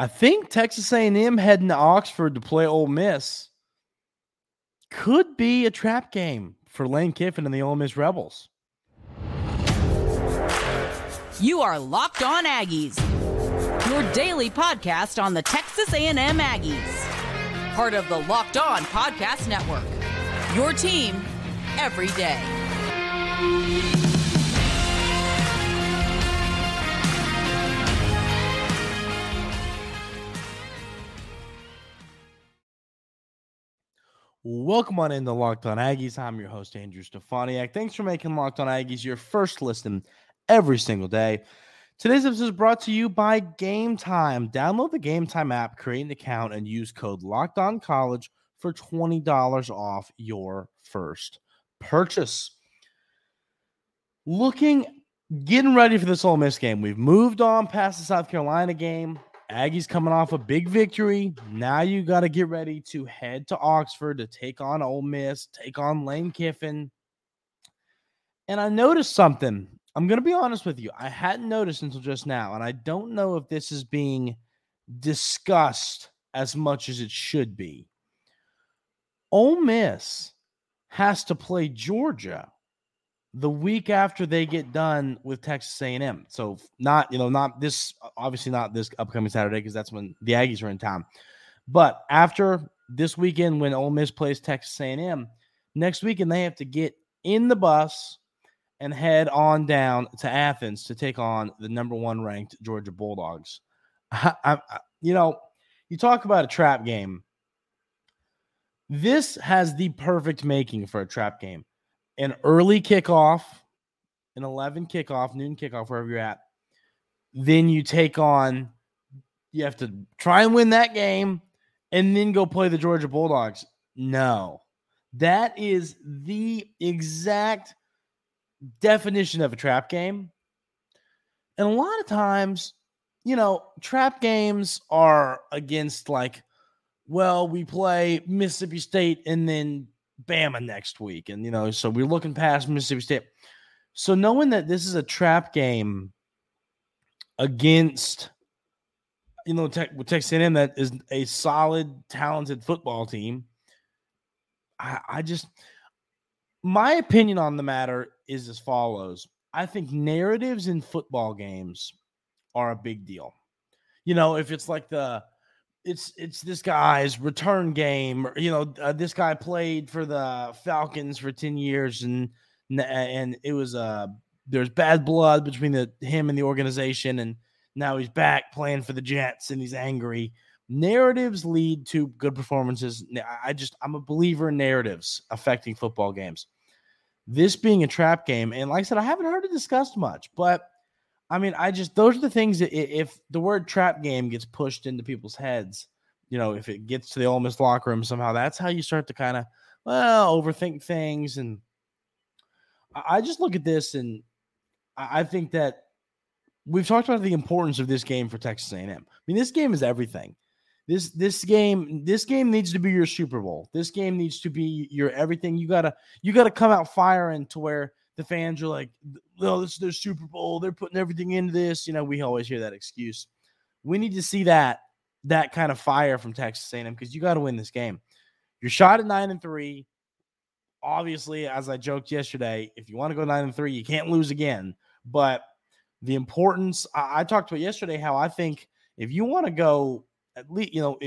I think Texas A&M heading to Oxford to play Ole Miss could be a trap game for Lane Kiffin and the Ole Miss Rebels. You are Locked On Aggies, your daily podcast on the Texas A&M Aggies, part of the Locked On Podcast Network. Your team every day. Welcome on into Locked On Aggies. I'm your host, Andrew Stefaniak. Thanks for making Locked On Aggies your first listen every single day. Today's episode is brought to you by Game Time. Download the Game Time app, create an account, and use code Locked On College for $20 off your first purchase. Looking, getting ready for this Ole Miss game. We've moved on past the South Carolina game. Aggies coming off a big victory. Now you got to get ready to head to Oxford to take on Ole Miss, take on Lane Kiffin. And I noticed something. I'm going to be honest with you. I hadn't noticed until just now. And I don't know if this is being discussed as much as it should be. Ole Miss has to play Georgia the week after they get done with Texas A&M. So not, you know, not this obviously not this upcoming Saturday because that's when the Aggies are in town. But after this weekend when Ole Miss plays Texas A&M, next weekend they have to get in the bus and head on down to Athens to take on the number 1 ranked Georgia Bulldogs. I, I, you know, you talk about a trap game. This has the perfect making for a trap game an early kickoff, an 11 kickoff, noon kickoff, wherever you're at. Then you take on, you have to try and win that game and then go play the Georgia Bulldogs. No, that is the exact definition of a trap game. And a lot of times, you know, trap games are against like, well, we play Mississippi State and then Bama next week. And, you know, so we're looking past Mississippi State. So knowing that this is a trap game against, you know, Tech, with Texas A&M that is a solid, talented football team, I, I just, my opinion on the matter is as follows. I think narratives in football games are a big deal. You know, if it's like the it's it's this guy's return game. You know, uh, this guy played for the Falcons for ten years, and and it was uh there's bad blood between the him and the organization, and now he's back playing for the Jets, and he's angry. Narratives lead to good performances. I just I'm a believer in narratives affecting football games. This being a trap game, and like I said, I haven't heard it discussed much, but I mean, I just those are the things that if the word trap game gets pushed into people's heads, you know, if it gets to the Ole Miss locker room somehow, that's how you start to kind of well overthink things. And I just look at this and I think that we've talked about the importance of this game for Texas A&M. I mean, this game is everything. This this game this game needs to be your Super Bowl. This game needs to be your everything. You gotta you gotta come out firing to where the fans are like, "Oh, this is their Super Bowl. They're putting everything into this." You know, we always hear that excuse. We need to see that that kind of fire from Texas A&M because you got to win this game. You're shot at nine and three. Obviously, as I joked yesterday, if you want to go nine and three, you can't lose again. But the importance I, I talked about yesterday, how I think if you want to go at least, you know,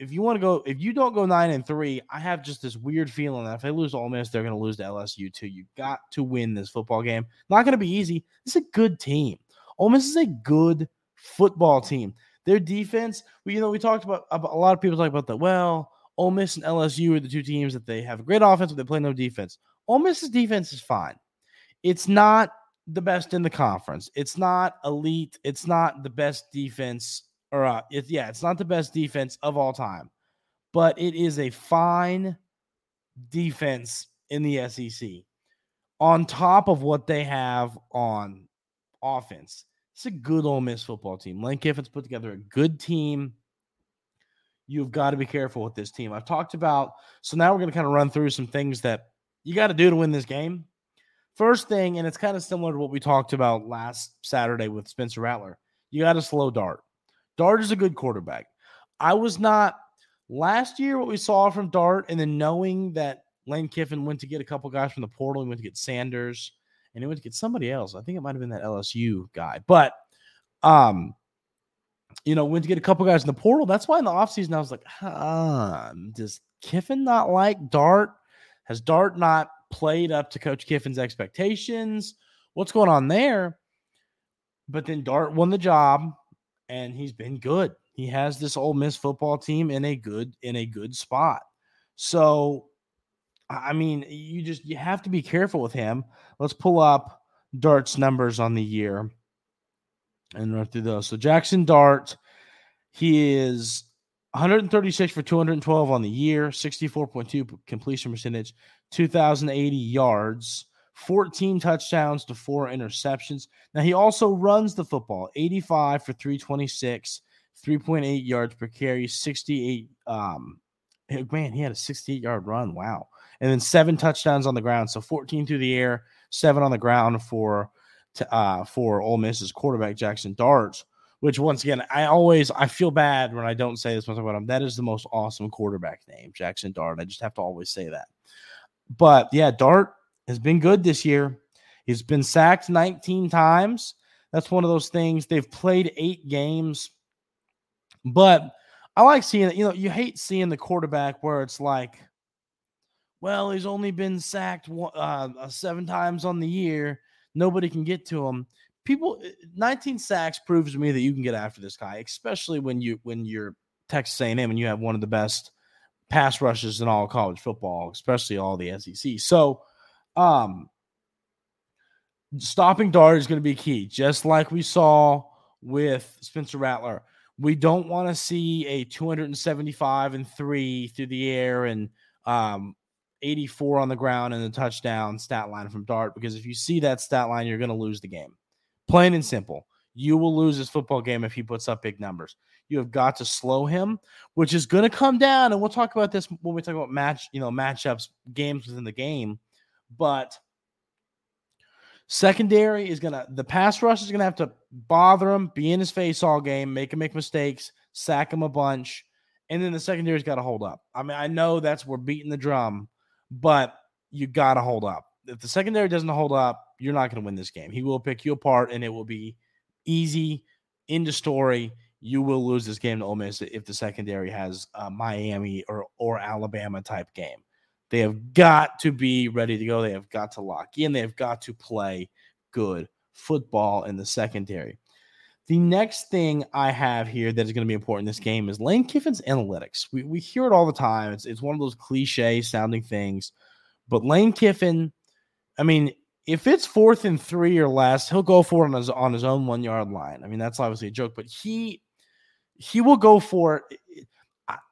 if you want to go, if you don't go nine and three, I have just this weird feeling that if they lose Ole Miss, they're going to lose to LSU too. You got to win this football game. Not going to be easy. It's a good team. Ole Miss is a good football team. Their defense, we you know, we talked about, about a lot of people talk about that. Well, Ole Miss and LSU are the two teams that they have a great offense, but they play no defense. Ole Miss's defense is fine. It's not the best in the conference. It's not elite. It's not the best defense or uh, yeah, it's not the best defense of all time, but it is a fine defense in the SEC. On top of what they have on offense, it's a good Ole Miss football team. Lane Kiffin's put together a good team. You've got to be careful with this team. I've talked about, so now we're going to kind of run through some things that you got to do to win this game. First thing, and it's kind of similar to what we talked about last Saturday with Spencer Rattler, you got to slow dart. Dart is a good quarterback. I was not last year what we saw from Dart, and then knowing that Lane Kiffin went to get a couple guys from the portal, he went to get Sanders, and he went to get somebody else. I think it might have been that LSU guy, but um, you know, went to get a couple guys in the portal. That's why in the offseason I was like, huh, does Kiffin not like Dart? Has Dart not played up to Coach Kiffin's expectations? What's going on there? But then Dart won the job and he's been good. He has this Ole Miss football team in a good in a good spot. So I mean, you just you have to be careful with him. Let's pull up Dart's numbers on the year and run through those. So Jaxon Dart, he is 136 for 212 on the year, 64.2 completion percentage, 2,080 yards, 14 touchdowns to four interceptions. Now he also runs the football, 85 for 326, 3.8 yards per carry, 68. Um, man, he had a 68 yard run. Wow. And then seven touchdowns on the ground. So 14 through the air, seven on the ground for uh, for Ole Miss's quarterback Jaxon Dart. Which once again, I always I feel bad when I don't say this much about him. That is the most awesome quarterback name, Jaxon Dart. I just have to always say that. But yeah, Dart has been good this year. He's been sacked 19 times. That's one of those things. They've played eight games, but I like seeing it. You know, you hate seeing the quarterback where it's like, well, he's only been sacked uh, uh seven times on the year. Nobody can get to him. People, eh, 19 sacks proves to me that you can get after this guy, especially when you when you're Texas A&M and you have one of the best pass rushes in all college football, especially all the SEC. So, um, stopping Dart is going to be key, just like we saw with Spencer Rattler. We don't want to see a 275 and three through the air and um, 84 on the ground and a touchdown stat line from Dart because if you see that stat line, you're going to lose the game. Plain and simple. You will lose this football game if he puts up big numbers. You have got to slow him, which is going to come down. And we'll talk about this when we talk about match, you know, matchups, games within the game. But secondary is to, the pass rush is to have to bother him, be in his face all game, make him make mistakes, sack him a bunch. And then the secondary's got to hold up. I mean, I know that's we're beating the drum, but you got to hold up. If the secondary doesn't hold up, you're not going to win this game. He will pick you apart, and it will be easy into story. You will lose this game to Ole Miss if the secondary has a Miami or or Alabama type game. They have got to be ready to go. They have got to lock in. They have got to play good football in the secondary. The next thing I have here that is going to be important in this game is Lane Kiffin's analytics. We, we hear it all the time. It's, it's one of those cliche sounding things. But Lane Kiffin, I mean, if it's fourth and three or less, he'll go for it on his, on his own one yard line. I mean, that's obviously a joke, but he he will go for it.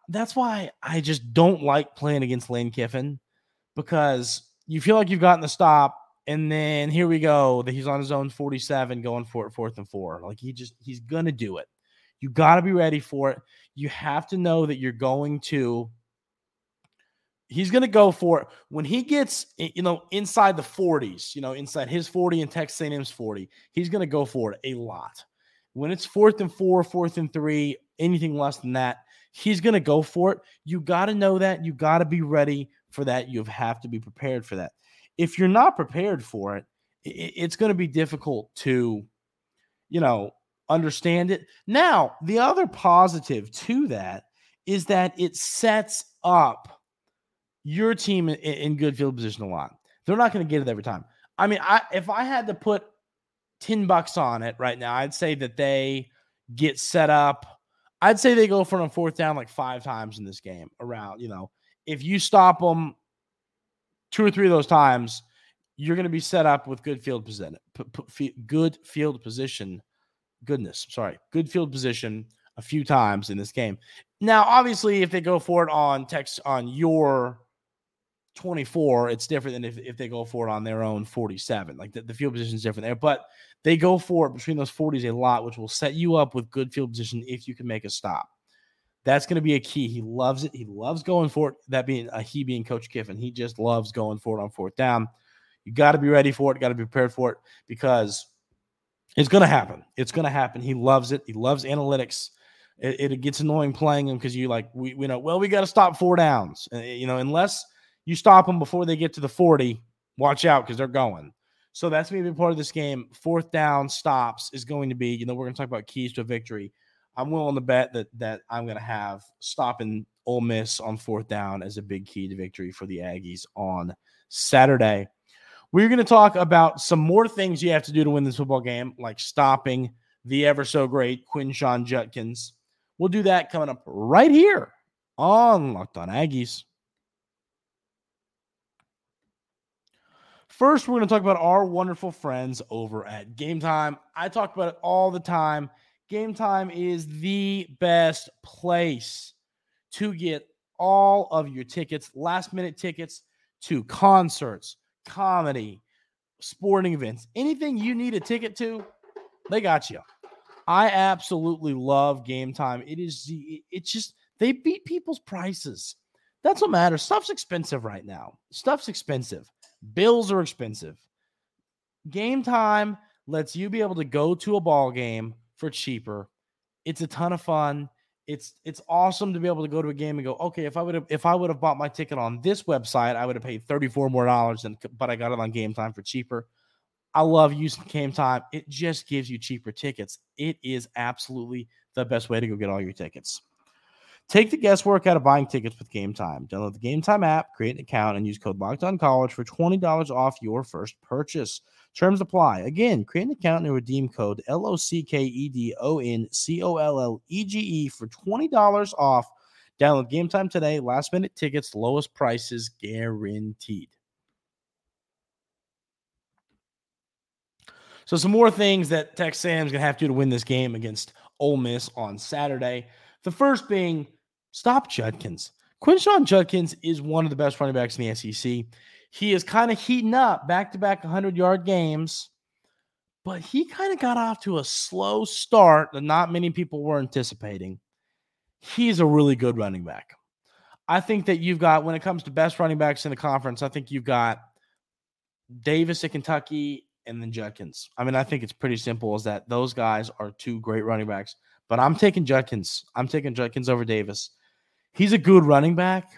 That's why I just don't like playing against Lane Kiffin because you feel like you've gotten the stop, and then here we go. That he's on his own 47 going for it, fourth and four. Like he just he's gonna do it. You got to be ready for it. You have to know that you're going to he's going to go for it when he gets you know inside the 40s you know inside his 40 and texas a&m's 40 he's going to go for it a lot when it's fourth and four fourth and three anything less than that he's going to go for it you got to know that you got to be ready for that you have to be prepared for that if you're not prepared for it it's going to be difficult to you know understand it now the other positive to that is that it sets up your team in, good field position a lot. They're not going to get it every time. I mean, I if I had to put 10 bucks on it right now, I'd say that they get set up. I'd say they go for a fourth down like five times in this game around, you know, if you stop them two or three of those times, you're going to be set up with good field position, good field position, goodness, sorry, good field position a few times in this game. Now, obviously, if they go for it on text on your 24, it's different than if, if they go for it on their own 47. Like the, the field position is different there, but they go for it between those 40s a lot, which will set you up with good field position if you can make a stop. That's going to be a key. He loves it. He loves going for it. That being a he being Coach Kiffin, he just loves going for it on fourth down. You got to be ready for it. Got to be prepared for it because it's going to happen. It's going to happen. He loves it. He loves analytics. it, it gets annoying playing them because you like we, we know well we got to stop four downs. Uh, you know unless you stop them before they get to the forty, watch out because they're going. So that's maybe part of this game. Fourth down stops is going to be. You know we're going to talk about keys to victory. I'm willing to bet that that I'm going to have stopping Ole Miss on fourth down as a big key to victory for the Aggies on Saturday. We're going to talk about some more things you have to do to win this football game, like stopping the ever so great Quinshon Judkins. We'll do that coming up right here on Locked On Aggies. First, we're going to talk about our wonderful friends over at Game Time. I talk about it all the time. Game Time is the best place to get all of your tickets, last minute tickets to concerts, comedy, sporting events, anything you need a ticket to, they got you. I absolutely love game time. It is it's just they beat people's prices. That's what matters. Stuff's expensive right now. Stuff's expensive. Bills are expensive. Game time lets you be able to go to a ball game for cheaper. It's a ton of fun it's it's awesome to be able to go to a game and go, okay, if I would have if I would have bought my ticket on this website, I would have paid 34 more dollars than but I got it on game time for cheaper. I love using game time. It just gives you cheaper tickets. It is absolutely the best way to go get all your tickets. Take the guesswork out of buying tickets with Game Time. Download the Game Time app, create an account, and use code Locked On College for $20 off your first purchase. Terms apply. Again, create an account and redeem code L O C K E D O N C O L L E G E for $20 off. Download game time today. Last minute tickets, lowest prices guaranteed. So, some more things that Texas Sam's to have to do to win this game against Ole Miss on Saturday. The first being stop Judkins. Quinshon Judkins is one of the best running backs in the SEC. He is kind of heating up back to back 100 yard games, but he kind of got off to a slow start that not many people were anticipating. He's a really good running back. I think that you've got, when it comes to best running backs in the conference, I think you've got Davis at Kentucky and then Judkins. I mean, I think it's pretty simple as that those guys are two great running backs, but I'm taking Judkins. I'm taking Judkins over Davis. He's a good running back.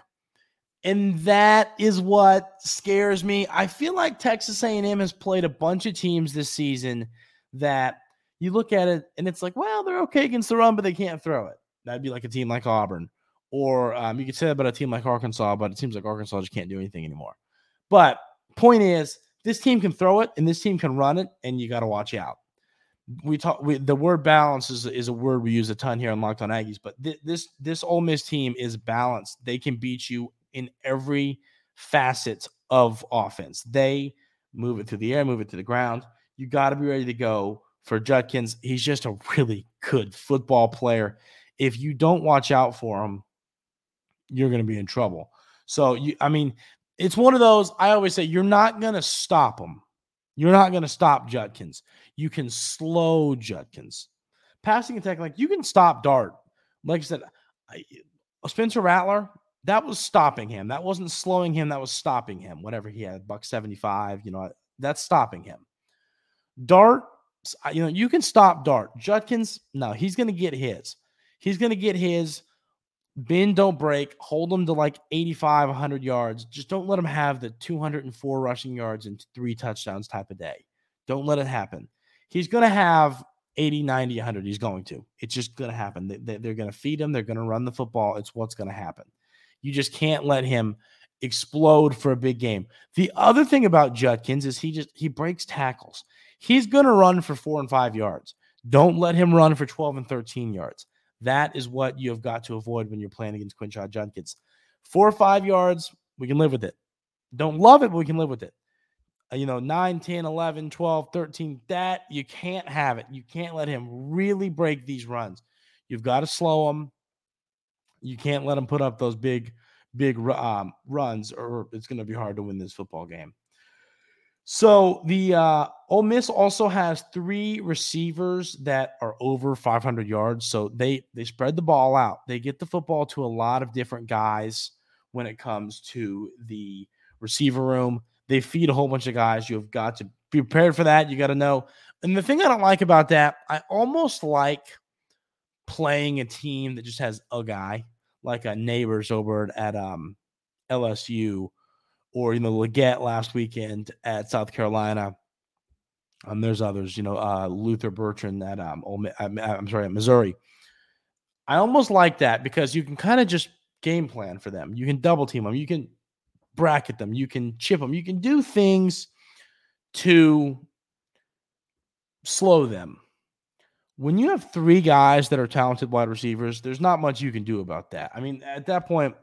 And that is what scares me. I feel like Texas A&M has played a bunch of teams this season that you look at it and it's like, well, they're okay against the run, but they can't throw it. That'd be like a team like Auburn, or um, you could say that about a team like Arkansas, but it seems like Arkansas just can't do anything anymore. But point is, this team can throw it and this team can run it, and you got to watch out. We talk. We, the word balance is, is a word we use a ton here on Locked On Aggies, but th- this this Ole Miss team is balanced. They can beat you in every facet of offense. They move it through the air, move it to the ground. You got to be ready to go for Judkins. He's just a really good football player. If you don't watch out for him, you're going to be in trouble. So you, I mean, it's one of those. I always say you're not going to stop him. You're not going to stop Judkins. You can slow Judkins. Passing attack, like you can stop Dart. Like I said, I, uh, Spencer Rattler, that was stopping him. That wasn't slowing him. That was stopping him. Whatever he had, buck 75, you know, that's stopping him. Dart, you know, you can stop Dart. Judkins, no, he's going to get his. He's going to get his. Bend, don't break. Hold him to like 85, 100 yards. Just don't let him have the 204 rushing yards and three touchdowns type of day. Don't let it happen. He's going to have 80, 90, 100. He's going to. It's just going to happen. They, are going to feed him. They're going to run the football. It's what's going to happen. You just can't let him explode for a big game. The other thing about Judkins is he just he breaks tackles. He's going to run for 4 and 5 yards. Don't let him run for 12 and 13 yards. That is what you have got to avoid when you're playing against Quinshon Judkins. 4 or 5 yards, we can live with it. Don't love it, but we can live with it. Uh, you know, 9, 10, 11, 12, 13, that you can't have it. You can't let him really break these runs. You've got to slow him. You can't let him put up those big, big um, runs, or it's going to be hard to win this football game. So the uh, Ole Miss also has three receivers that are over 500 yards. So they they spread the ball out. They get the football to a lot of different guys when it comes to the receiver room. They feed a whole bunch of guys. You have got to be prepared for that. You got to know. And the thing I don't like about that, I almost like playing a team that just has a guy like a Nabers over at um, LSU or you know Legette last weekend at South Carolina. Um, there's others, you know, uh, Luther Bertrand at um, I'm, I'm sorry, at Missouri. I almost like that because you can kind of just game plan for them. You can double team them. You can bracket them. You can chip them. You can do things to slow them. When you have three guys that are talented wide receivers, there's not much you can do about that. I mean, at that point,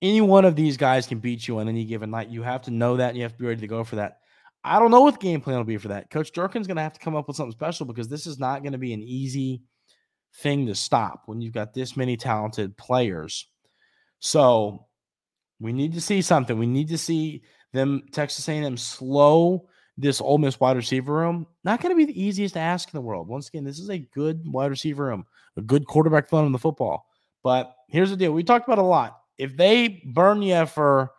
any one of these guys can beat you on any given night. You have to know that and you have to be ready to go for that. I don't know what the game plan will be for that. Coach Durkin's going to have to come up with something special because this is not going to be an easy thing to stop when you've got this many talented players. So we need to see something. We need to see them Texas A&M slow this Ole Miss wide receiver room. Not going to be the easiest to ask in the world. Once again, this is a good wide receiver room, a good quarterback thrown in the football. But here's the deal: we talked about a lot. If they burn you for,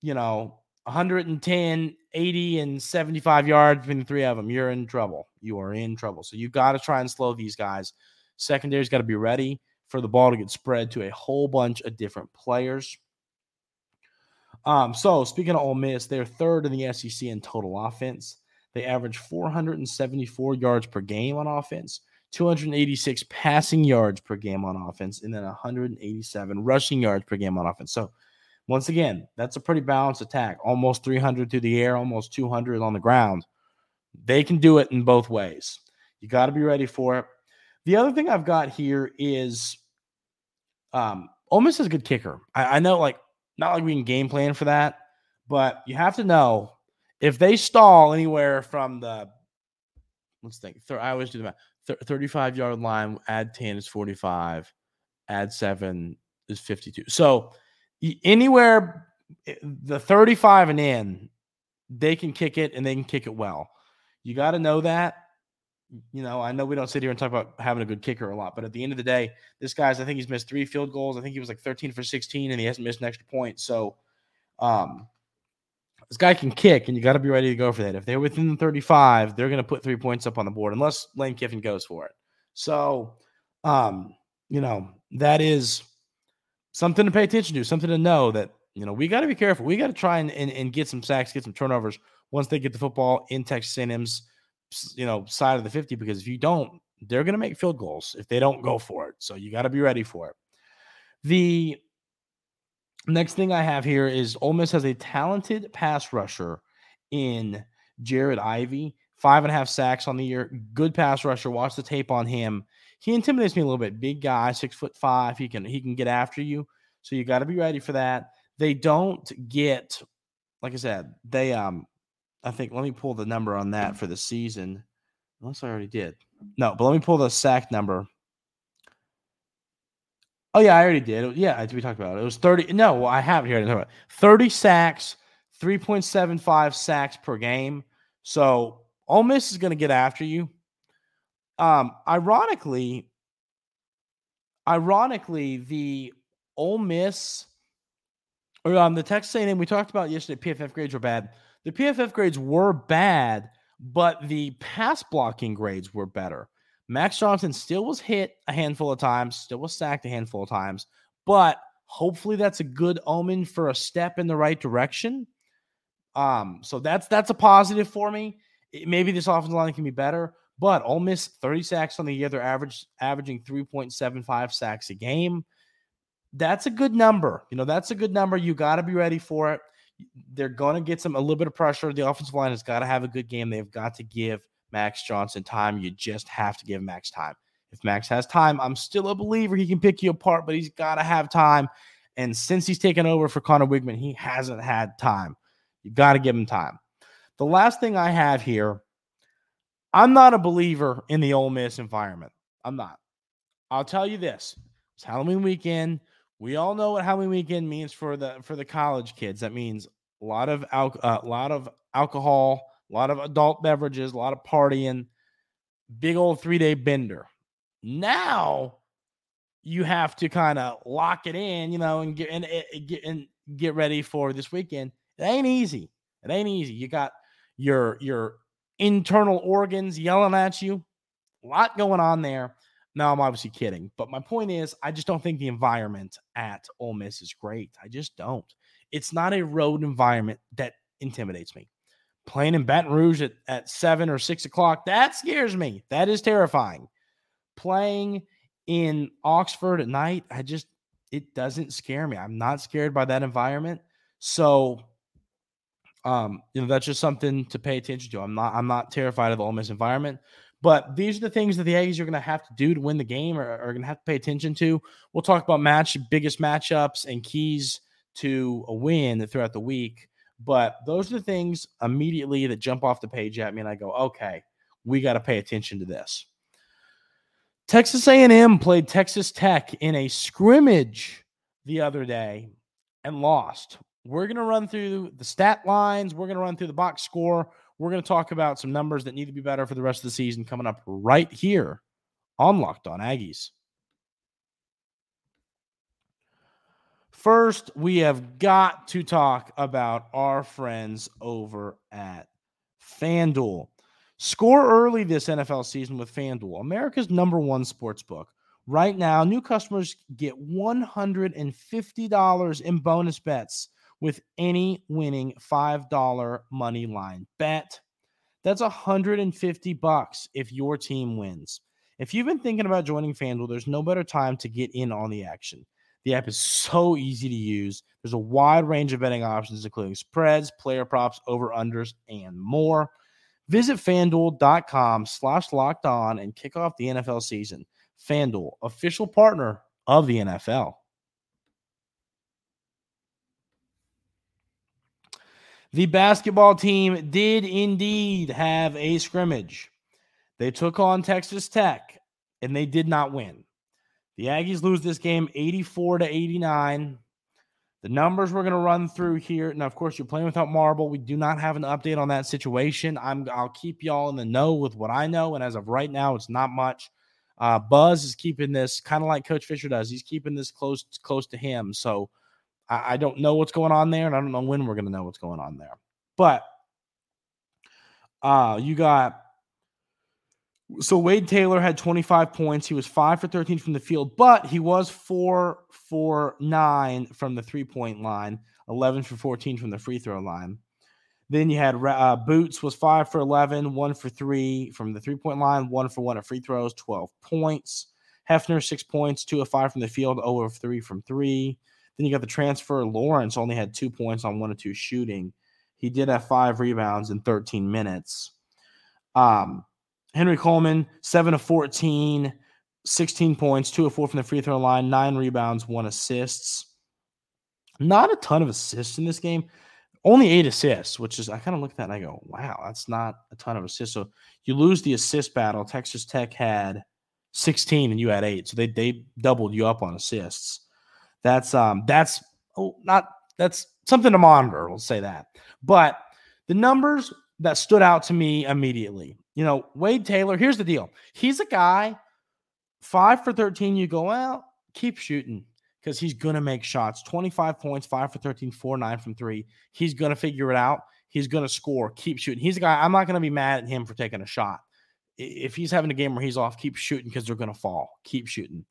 you know, 110, 80, and 75 yards between the three of them, you're in trouble. You are in trouble. So you got to try and slow these guys. Secondary's got to be ready for the ball to get spread to a whole bunch of different players. Um, so speaking of Ole Miss, they're third in the SEC in total offense. They average 474 yards per game on offense, 286 passing yards per game on offense, and then 187 rushing yards per game on offense. So once again, that's a pretty balanced attack. Almost 300 through the air, almost 200 on the ground. They can do it in both ways. You got to be ready for it. The other thing I've got here is um, Ole Miss is a good kicker. I, I know, like, not like we can game plan for that, but you have to know if they stall anywhere from the let's think. I always do the math. 35 yard line, add 10 is 45, add seven is 52. So anywhere the 35 and in, they can kick it and they can kick it well. You got to know that you know, I know we don't sit here and talk about having a good kicker a lot, but at the end of the day, this guy's, I think he's missed three field goals. I think he was like 13 for 16 and he hasn't missed an extra point. So, um, this guy can kick and you got to be ready to go for that. If they're within the 35, they're going to put three points up on the board unless Lane Kiffin goes for it. So, um, you know, that is something to pay attention to, something to know that, you know, we got to be careful. We got to try and, and, and get some sacks, get some turnovers once they get the football in Texas A&M's you know side of the 50 because if you don't they're going to make field goals if they don't go for it so you got to be ready for it. The next thing i have here is Ole Miss has a talented pass rusher in Jared Ivey five and a half sacks on the year good pass rusher watch the tape on him. He intimidates me a little bit big guy six foot five he can he can get after you so you got to be ready for that. They don't get like i said they um I think let me pull the number on that for the season. Unless I already did. No, but let me pull the sack number. Oh yeah, I already did. Yeah, we talked about it. It was 30. No, I have it here. 30 sacks, 3.75 sacks per game. So Ole Miss is going to get after you. Um, ironically, ironically, the Ole Miss or um, the Texas A&M we talked about yesterday, PFF grades were bad. The PFF grades were bad, but the pass blocking grades were better. Max Johnson still was hit a handful of times, still was sacked a handful of times, but hopefully that's a good omen for a step in the right direction. Um, so that's that's a positive for me. It, maybe this offensive line can be better, but Ole Miss 30 sacks on the year. They're average averaging 3.75 sacks a game. That's a good number. You know, that's a good number. You got to be ready for it they're going to get some a little bit of pressure. The offensive line has got to have a good game. They've got to give Max Johnson time. You just have to give Max time. If Max has time, I'm still a believer he can pick you apart, but he's got to have time. And since he's taken over for Conner Weigman, he hasn't had time. You've got to give him time. The last thing I have here, I'm not a believer in the Ole Miss environment. I'm not. I'll tell you this: it's Halloween weekend. We all know what Halloween weekend means for the for the college kids. That means a lot of al- uh, a lot of alcohol, a lot of adult beverages, a lot of partying, big old three day bender. Now you have to kind of lock it in, you know, and get and, and get and get ready for this weekend. It ain't easy. It ain't easy. You got your your internal organs yelling at you. A lot going on there. Now, I'm obviously kidding, but my point is, I just don't think the environment at Ole Miss is great. I just don't. It's not a road environment that intimidates me. Playing in Baton Rouge at, at seven or six o'clock, that scares me. That is terrifying. Playing in Oxford at night, I just, it doesn't scare me. I'm not scared by that environment. So, um, you know, that's just something to pay attention to. I'm not, I'm not terrified of the Ole Miss environment. But these are the things that the Aggies are going to have to do to win the game or are going to have to pay attention to. We'll talk about match biggest matchups and keys to a win throughout the week. But those are the things immediately that jump off the page at me, and I go, okay, we got to pay attention to this. Texas A&M played Texas Tech in a scrimmage the other day and lost. We're going to run through the stat lines. We're going to run through the box score. We're going to talk about some numbers that need to be better for the rest of the season coming up right here on Locked On Aggies. First, we have got to talk about our friends over at FanDuel. Score early this NFL season with FanDuel, America's number one sports book. Right now, new customers get $150 in bonus bets with any winning $5 money line bet. That's 150 bucks if your team wins. If you've been thinking about joining FanDuel, there's no better time to get in on the action. The app is so easy to use. There's a wide range of betting options, including spreads, player props, over-unders, and more. Visit fanduel.com slash locked on and kick off the NFL season. FanDuel, official partner of the NFL. The basketball team did indeed have a scrimmage. They took on Texas Tech and they did not win. The Aggies lose this game 84 to 89. The numbers we're going to run through here. Now, of course, you're playing without Marble. We do not have an update on that situation. I'm I'll keep y'all in the know with what I know, and as of right now, it's not much. Uh, Buzz is keeping this kind of like Coach Fisher does. He's keeping this close close to him. So I, I don't know what's going on there, and I don't know when we're going to know what's going on there. But uh, you got so Wade Taylor had 25 points. He was five for 13 from the field, but he was four for nine from the three point line, 11 for 14 from the free throw line. Then you had uh, Boots was five for 11, one for three from the three point line, one for one at free throws, 12 points. Hefner, six points, two of five from the field, 0 of three from three. Then you got the transfer. Lawrence only had two points on one or two shooting. He did have five rebounds in 13 minutes. Um, Henry Coleman, 7 of 14, 16 points, 2 of 4 from the free throw line, 9 rebounds, 1 assists. Not a ton of assists in this game. Only 8 assists, which is I kind of look at that and I go, wow, that's not a ton of assists. So you lose the assist battle. Texas Tech had 16 and you had 8. So they they doubled you up on assists. That's um that's oh not that's something to monitor, we'll say that. But the numbers that stood out to me immediately you know, Wade Taylor, here's the deal. He's a guy, five for 13. You go, well, keep shooting because he's to make shots. 25 points, five for 13, four, nine from three. He's to figure it out. He's to score. Keep shooting. He's a guy, I'm not to be mad at him for taking a shot. If he's having a game where he's off, keep shooting because they're going to fall. Keep shooting.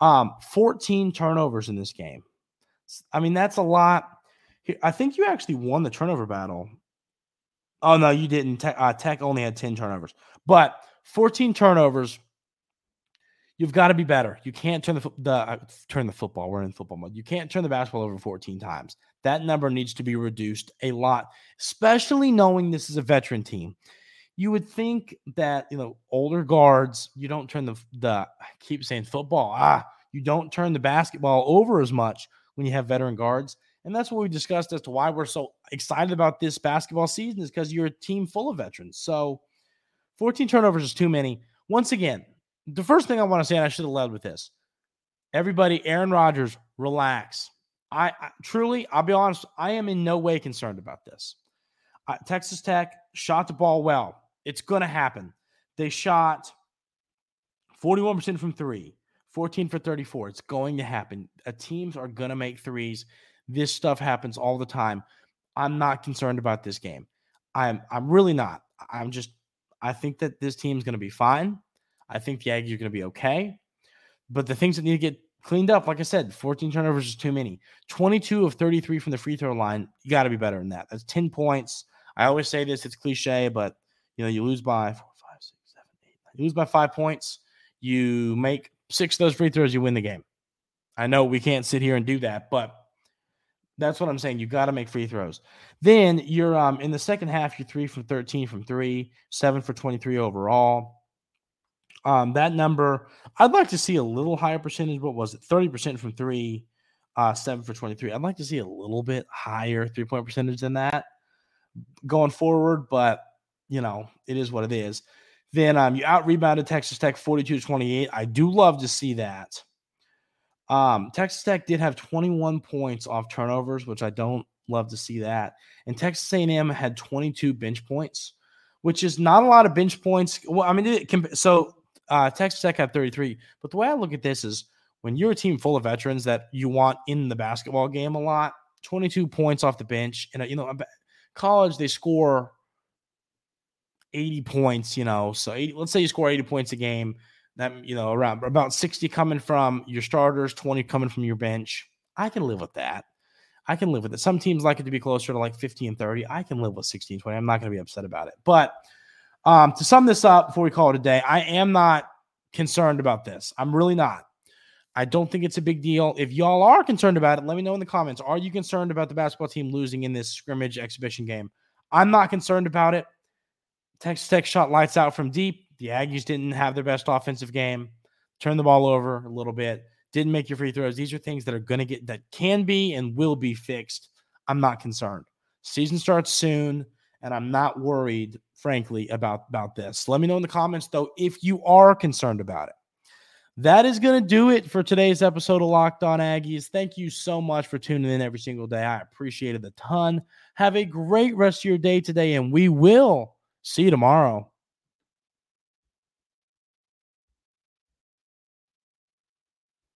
Um, 14 turnovers in this game. I mean, that's a lot. I think you actually won the turnover battle Oh no, you didn't. Tech, uh, Tech only had ten turnovers, but fourteen turnovers. You've got to be better. You can't turn the the uh, turn the football. We're in football mode. You can't turn the basketball over fourteen times. That number needs to be reduced a lot, especially knowing this is a veteran team. You would think that you know older guards. You don't turn the the. I keep saying football. Ah, you don't turn the basketball over as much when you have veteran guards. And that's what we discussed as to why we're so excited about this basketball season is because you're a team full of veterans. So 14 turnovers is too many. Once again, the first thing I want to say, and I should have led with this everybody, Aaron Rodgers, relax. I, I truly, I'll be honest, I am in no way concerned about this. Uh, Texas Tech shot the ball well. It's going to happen. They shot 41% from three, 14 for 34. It's going to happen. Uh, teams are going to make threes. This stuff happens all the time. I'm not concerned about this game. I'm I'm really not. I'm just I think that this team's going to be fine. I think the Aggies are going to be okay. But the things that need to get cleaned up, like I said, 14 turnovers is too many. 22 of 33 from the free throw line. You got to be better than that. That's 10 points. I always say this, it's cliche, but you know, you lose by four, five, six, seven, eight, nine. You lose by five points. You make six of those free throws, you win the game. I know we can't sit here and do that, but that's what I'm saying. You got to make free throws. Then you're um in the second half, you're three from 13 from three, seven for 23 overall. Um, that number, I'd like to see a little higher percentage. What was it? 30% from three, uh, seven for 23. I'd like to see a little bit higher three point percentage than that going forward, but you know, it is what it is. Then um, you out rebounded Texas Tech 42 to 28. I do love to see that. Um, Texas Tech did have 21 points off turnovers, which I don't love to see that. And Texas A&M had 22 bench points, which is not a lot of bench points. Well, I mean, it can, so uh, Texas Tech had 33. But the way I look at this is when you're a team full of veterans that you want in the basketball game a lot, 22 points off the bench, and you know, college they score 80 points. You know, so 80, let's say you score 80 points a game that you know around about 60 coming from your starters 20 coming from your bench. I can live with that. I can live with it. Some teams like it to be closer to like 50 and 30 i can live with 16 20 i'm not going to be upset about it. But um, to sum this up before we call it a day i am not concerned about this. I'm really not. I don't think it's a big deal. If y'all are concerned about it let me know in the comments. Are you concerned about the basketball team losing in this scrimmage exhibition game? I'm not concerned about it texas tech shot lights out from deep the Aggies didn't have their best offensive game, turned the ball over a little bit, didn't make your free throws. These are things that are going to get that can be and will be fixed. I'm not concerned. Season starts soon, and I'm not worried, frankly, about, about this. Let me know in the comments, though, if you are concerned about it. That is going to do it for today's episode of Locked On Aggies. Thank you so much for tuning in every single day. I appreciate it a ton. Have a great rest of your day today, and we will see you tomorrow.